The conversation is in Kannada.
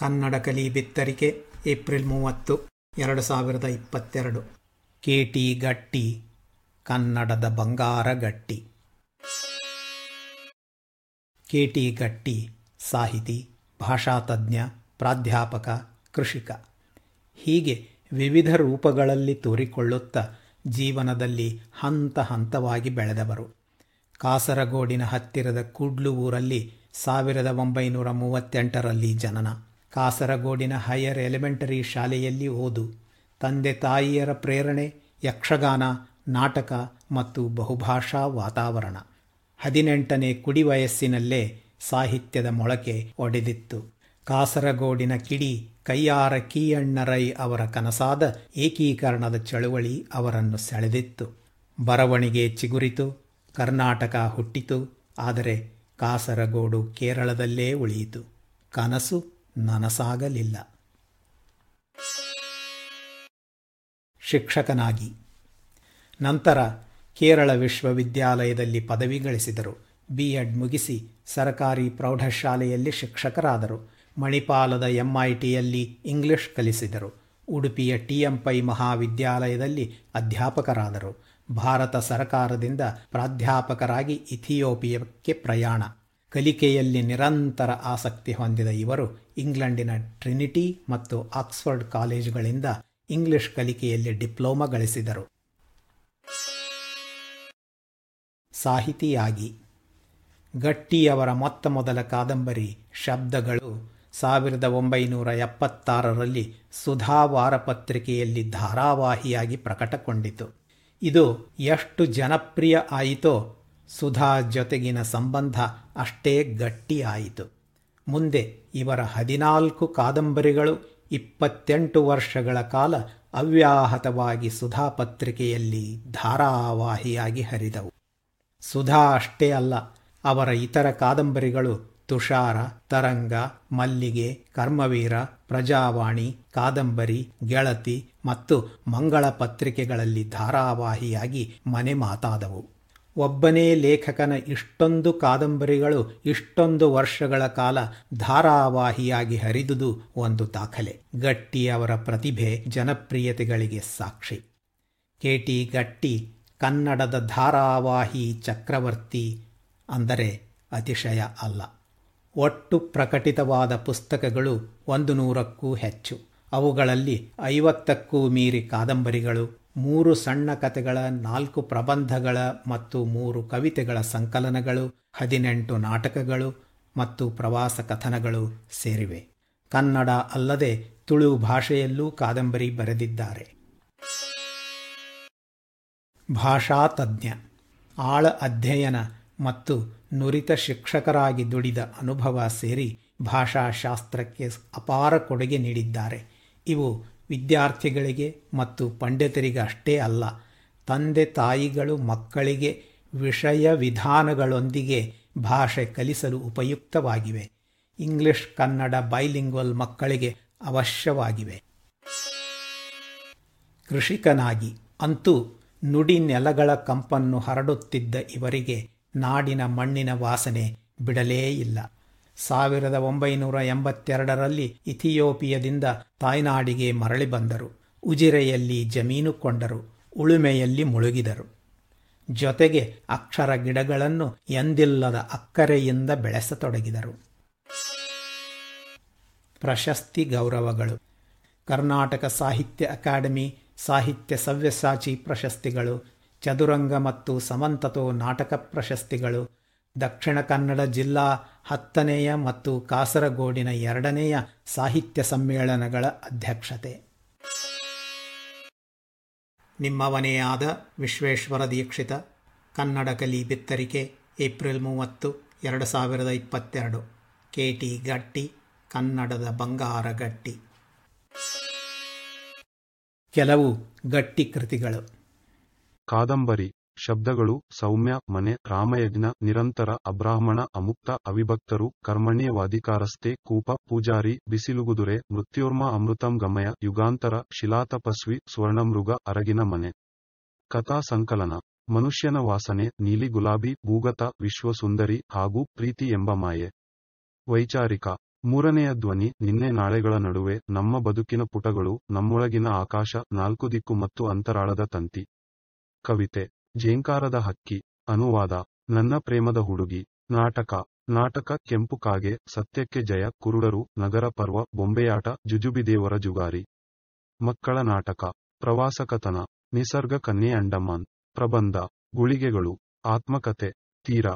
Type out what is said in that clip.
ಕನ್ನಡ ಕಲಿ ಬಿತ್ತರಿಕೆ, ಏಪ್ರಿಲ್ ಮೂವತ್ತು, ಎರಡು ಸಾವಿರದ ಇಪ್ಪತ್ತೆರಡು. ಕೆ ಟಿ ಗಟ್ಟಿ, ಕನ್ನಡದ ಬಂಗಾರ ಗಟ್ಟಿ. ಕೆ ಟಿ ಗಟ್ಟಿ, ಸಾಹಿತಿ ಭಾಷಾತಜ್ಞ ಪ್ರಾಧ್ಯಾಪಕ, ಕೃಷಿಕ. ಹೀಗೆ ವಿವಿಧ ರೂಪಗಳಲ್ಲಿ ತೋರಿಕೊಳ್ಳುತ್ತಾ ಜೀವನದಲ್ಲಿ ಹಂತ ಹಂತವಾಗಿ ಬೆಳೆದವರು. ಕಾಸರಗೋಡಿನ ಹತ್ತಿರದ ಕೂಡ್ಲು ಊರಲ್ಲಿ ಸಾವಿರದ ಒಂಬೈನೂರ ಮೂವತ್ತೆಂಟರಲ್ಲಿ ಜನನ. ಕಾಸರಗೋಡಿನ ಹೈಯರ್ ಎಲಿಮೆಂಟರಿ ಶಾಲೆಯಲ್ಲಿ ಓದು. ತಂದೆ ತಾಯಿಯರ ಪ್ರೇರಣೆ, ಯಕ್ಷಗಾನ, ನಾಟಕ ಮತ್ತು ಬಹುಭಾಷಾ ವಾತಾವರಣ. ಹದಿನೆಂಟನೇ ಕುಡಿ ವಯಸ್ಸಿನಲ್ಲೇ ಸಾಹಿತ್ಯದ ಮೊಳಕೆ ಒಡೆದಿತ್ತು. ಕಾಸರಗೋಡಿನ ಕಿಡಿ ಕೈಯಾರ ಕೀಯಣ್ಣರೈ ಅವರ ಕನಸಾದ ಏಕೀಕರಣದ ಚಳುವಳಿ ಅವರನ್ನು ಸೆಳೆದಿತ್ತು. ಬರವಣಿಗೆ ಚಿಗುರಿತು, ಕರ್ನಾಟಕ ಹುಟ್ಟಿತು, ಆದರೆ ಕಾಸರಗೋಡು ಕೇರಳದಲ್ಲೇ ಉಳಿಯಿತು. ಕನಸು ನನಸಾಗಲಿಲ್ಲ. ಶಿಕ್ಷಕನಾಗಿ. ನಂತರ ಕೇರಳ ವಿಶ್ವವಿದ್ಯಾಲಯದಲ್ಲಿ ಪದವಿ ಗಳಿಸಿದರು. ಬಿ ಎಡ್ ಮುಗಿಸಿ ಸರಕಾರಿ ಪ್ರೌಢಶಾಲೆಯಲ್ಲಿ ಶಿಕ್ಷಕರಾದರು. ಮಣಿಪಾಲದ ಎಂಐಟಿಯಲ್ಲಿ ಇಂಗ್ಲಿಷ್ ಕಲಿಸಿದರು. ಉಡುಪಿಯ ಟಿಎಂಪೈ ಮಹಾವಿದ್ಯಾಲಯದಲ್ಲಿ ಅಧ್ಯಾಪಕರಾದರು. ಭಾರತ ಸರಕಾರದಿಂದ ಪ್ರಾಧ್ಯಾಪಕರಾಗಿ ಇಥಿಯೋಪಿಯಕ್ಕೆ ಪ್ರಯಾಣ. ಕಲಿಕೆಯಲ್ಲಿ ನಿರಂತರ ಆಸಕ್ತಿ ಹೊಂದಿದ ಇವರು ಇಂಗ್ಲೆಂಡಿನ ಟ್ರಿನಿಟಿ ಮತ್ತು ಆಕ್ಸ್ಫರ್ಡ್ ಕಾಲೇಜುಗಳಿಂದ ಇಂಗ್ಲಿಷ್ ಕಲಿಕೆಯಲ್ಲಿ ಡಿಪ್ಲೊಮಾ ಗಳಿಸಿದರು. ಸಾಹಿತಿಯಾಗಿ ಗಟ್ಟಿಯವರ ಮೊತ್ತ ಮೊದಲ ಕಾದಂಬರಿ ಶಬ್ದಗಳು ಸಾವಿರದ ಒಂಬೈನೂರ ಎಪ್ಪತ್ತಾರರಲ್ಲಿ ಸುಧಾವಾರ ಪತ್ರಿಕೆಯಲ್ಲಿ ಧಾರಾವಾಹಿಯಾಗಿ ಪ್ರಕಟಗೊಂಡಿತು. ಇದು ಎಷ್ಟು ಜನಪ್ರಿಯ ಆಯಿತೋ ಸುಧಾ ಜೊತೆಗಿನ ಸಂಬಂಧ ಅಷ್ಟೇ ಗಟ್ಟಿಯಾಯಿತು. ಮುಂದೆ ಇವರ ಹದಿನಾಲ್ಕು ಕಾದಂಬರಿಗಳು ಇಪ್ಪತ್ತೆಂಟು ವರ್ಷಗಳ ಕಾಲ ಅವ್ಯಾಹತವಾಗಿ ಸುಧಾ ಪತ್ರಿಕೆಯಲ್ಲಿ ಧಾರಾವಾಹಿಯಾಗಿ ಹರಿದವು. ಸುಧಾ ಅಷ್ಟೇ ಅಲ್ಲ, ಅವರ ಇತರ ಕಾದಂಬರಿಗಳು ತುಷಾರ, ತರಂಗ, ಮಲ್ಲಿಗೆ, ಕರ್ಮವೀರ, ಪ್ರಜಾವಾಣಿ, ಕಾದಂಬರಿ, ಗೆಳತಿ ಮತ್ತು ಮಂಗಳ ಪತ್ರಿಕೆಗಳಲ್ಲಿ ಧಾರಾವಾಹಿಯಾಗಿ ಮನೆ ಮಾತಾದವು. ಒಬ್ಬನೇ ಲೇಖಕನ ಇಷ್ಟೊಂದು ಕಾದಂಬರಿಗಳು, ಇಷ್ಟೊಂದು ವರ್ಷಗಳ ಕಾಲ ಧಾರಾವಾಹಿಯಾಗಿ ಹರಿದುದು ಒಂದು ದಾಖಲೆ. ಗಟ್ಟಿ ಅವರ ಪ್ರತಿಭೆ ಜನಪ್ರಿಯತೆಗಳಿಗೆ ಸಾಕ್ಷಿ. ಕೆಟಿ ಗಟ್ಟಿ, ಕನ್ನಡದ ಧಾರಾವಾಹಿ ಚಕ್ರವರ್ತಿ ಅಂದರೆ ಅತಿಶಯ ಅಲ್ಲ. ಒಟ್ಟು ಪ್ರಕಟಿತವಾದ ಪುಸ್ತಕಗಳು ಒಂದು ನೂರಕ್ಕೂ ಹೆಚ್ಚು. ಅವುಗಳಲ್ಲಿ ಐವತ್ತಕ್ಕೂ ಮೀರಿ ಕಾದಂಬರಿಗಳು ಮೂರು ಸಣ್ಣ ಕಥೆಗಳ, ನಾಲ್ಕು ಪ್ರಬಂಧಗಳ ಮತ್ತು ಮೂರು ಕವಿತೆಗಳ ಸಂಕಲನಗಳು, ಹದಿನೆಂಟು ನಾಟಕಗಳು ಮತ್ತು ಪ್ರವಾಸ ಕಥನಗಳು ಸೇರಿವೆ. ಕನ್ನಡ ಅಲ್ಲದೆ ತುಳು ಭಾಷೆಯಲ್ಲೂ ಕಾದಂಬರಿ ಬರೆದಿದ್ದಾರೆ. ಭಾಷಾ ತಜ್ಞ, ಆಳ ಅಧ್ಯಯನ ಮತ್ತು ನುರಿತ ಶಿಕ್ಷಕರಾಗಿ ದುಡಿದ ಅನುಭವ ಸೇರಿ ಭಾಷಾಶಾಸ್ತ್ರಕ್ಕೆ ಅಪಾರ ಕೊಡುಗೆ ನೀಡಿದ್ದಾರೆ. ಇವು ವಿದ್ಯಾರ್ಥಿಗಳಿಗೆ ಮತ್ತು ಪಂಡಿತರಿಗೆ ಅಷ್ಟೇ ಅಲ್ಲ, ತಂದೆ ತಾಯಿಗಳು ಮಕ್ಕಳಿಗೆ ವಿಷಯ ವಿಧಾನಗಳೊಂದಿಗೆ ಭಾಷೆ ಕಲಿಸಲು ಉಪಯುಕ್ತವಾಗಿವೆ. ಇಂಗ್ಲಿಷ್, ಕನ್ನಡ, ಬೈಲಿಂಗ್ವಲ್ ಮಕ್ಕಳಿಗೆ ಅವಶ್ಯವಾಗಿವೆ. ಕೃಷಿಕನಾಗಿ ಅಂತೂ ನುಡಿ ನೆಲಗಳ ಕಂಪನ್ನು ಹರಡುತ್ತಿದ್ದ ಇವರಿಗೆ ನಾಡಿನ ಮಣ್ಣಿನ ವಾಸನೆ ಬಿಡಲೇ ಇಲ್ಲ. ಸಾವಿರದ ಒಂಬೈನೂರ ಎಂಬತ್ತೆರಡರಲ್ಲಿ ಇಥಿಯೋಪಿಯದಿಂದ ತಾಯ್ನಾಡಿಗೆ ಮರಳಿ ಬಂದರು. ಉಜಿರೆಯಲ್ಲಿ ಜಮೀನು ಕೊಂಡರು. ಉಳುಮೆಯಲ್ಲಿ ಮುಳುಗಿದರು. ಜೊತೆಗೆ ಅಕ್ಷರ ಗಿಡಗಳನ್ನು ಎಂದಿಲ್ಲದ ಅಕ್ಕರೆಯಿಂದ ಬೆಳೆಸತೊಡಗಿದರು. ಪ್ರಶಸ್ತಿ ಗೌರವಗಳು. ಕರ್ನಾಟಕ ಸಾಹಿತ್ಯ ಅಕಾಡೆಮಿ, ಸಾಹಿತ್ಯ ಸವ್ಯಸಾಚಿ ಪ್ರಶಸ್ತಿಗಳು, ಚದುರಂಗ ಮತ್ತು ಸಮಂತತೋ ನಾಟಕ ಪ್ರಶಸ್ತಿಗಳು ದಕ್ಷಿಣ ಕನ್ನಡ ಜಿಲ್ಲಾ ಹತ್ತನೆಯ ಮತ್ತು ಕಾಸರಗೋಡಿನ ಎರಡನೆಯ ಸಾಹಿತ್ಯ ಸಮ್ಮೇಳನಗಳ ಅಧ್ಯಕ್ಷತೆ. ನಿಮ್ಮವನೇ ವಿಶ್ವೇಶ್ವರ ದೀಕ್ಷಿತ, ಕನ್ನಡ ಕಲಿ ಬಿತ್ತರಿಕೆ, ಏಪ್ರಿಲ್ ಮೂವತ್ತು, ಎರಡು ಸಾವಿರದ ಇಪ್ಪತ್ತೆರಡು. ಕೆ ಟಿ ಗಟ್ಟಿ, ಕನ್ನಡದ ಬಂಗಾರ ಗಟ್ಟಿ. ಕೆಲವು ಗಟ್ಟಿ ಕೃತಿಗಳು. ಕಾದಂಬರಿ. ಶಬ್ದಗಳು ಸೌಮ್ಯ, ಮನೆ, ರಾಮಯಜ್ಞ, ನಿರಂತರ, ಅಬ್ರಾಹ್ಮಣ, ಅಮುಕ್ತ, ಅವಿಭಕ್ತರು, ಕರ್ಮಣ್ಯವಾಧಿಕಾರಸ್ಥೆ, ಕೂಪ, ಪೂಜಾರಿ, ಬಿಸಿಲುಗುದುರೆ, ಮೃತ್ಯೋರ್ಮ, ಅಮೃತಂ ಗಮಯ, ಯುಗಾಂತರ, ಶಿಲಾತಪಸ್ವಿ, ಸ್ವರ್ಣಮೃಗ, ಅರಗಿನ ಮನೆ. ಕಥಾ ಸಂಕಲನ. ಮನುಷ್ಯನ ವಾಸನೆ, ನೀಲಿ ಗುಲಾಬಿ, ಭೂಗತ, ವಿಶ್ವಸುಂದರಿ ಹಾಗೂ ಪ್ರೀತಿ ಎಂಬ ಮಾಯೆ. ವೈಚಾರಿಕ. ಮೂರನೆಯ ಧ್ವನಿ, ನಿನ್ನೆ ನಾಳೆಗಳ ನಡುವೆ, ನಮ್ಮ ಬದುಕಿನ ಪುಟಗಳು, ನಮ್ಮೊಳಗಿನ ಆಕಾಶ, ನಾಲ್ಕು ದಿಕ್ಕು ಮತ್ತು ಅಂತರಾಳದ ತಂತಿ. ಕವಿತೆ. ಜೇಂಕಾರದ ಹಕ್ಕಿ, ಅನುವಾದ, ನನ್ನ ಪ್ರೇಮದ ಹುಡುಗಿ, ನಾಟಕ ನಾಟಕ ಕೆಂಪು ಕಾಗೆ, ಸತ್ಯಕ್ಕೆ ಜಯ, ಕುರುಡರು, ನಗರ ಪರ್ವ, ಬೊಂಬೆಯಾಟ, ಜುಜುಬಿದೇವರ ಜುಗಾರಿ. ಮಕ್ಕಳ ನಾಟಕ ಪ್ರವಾಸಕತನ ನಿಸರ್ಗ ಕನ್ಯೆ ಅಂಡಮಾನ್, ಪ್ರಬಂಧ, ಗುಳಿಗೆಗಳು ಆತ್ಮಕತೆ ತೀರ.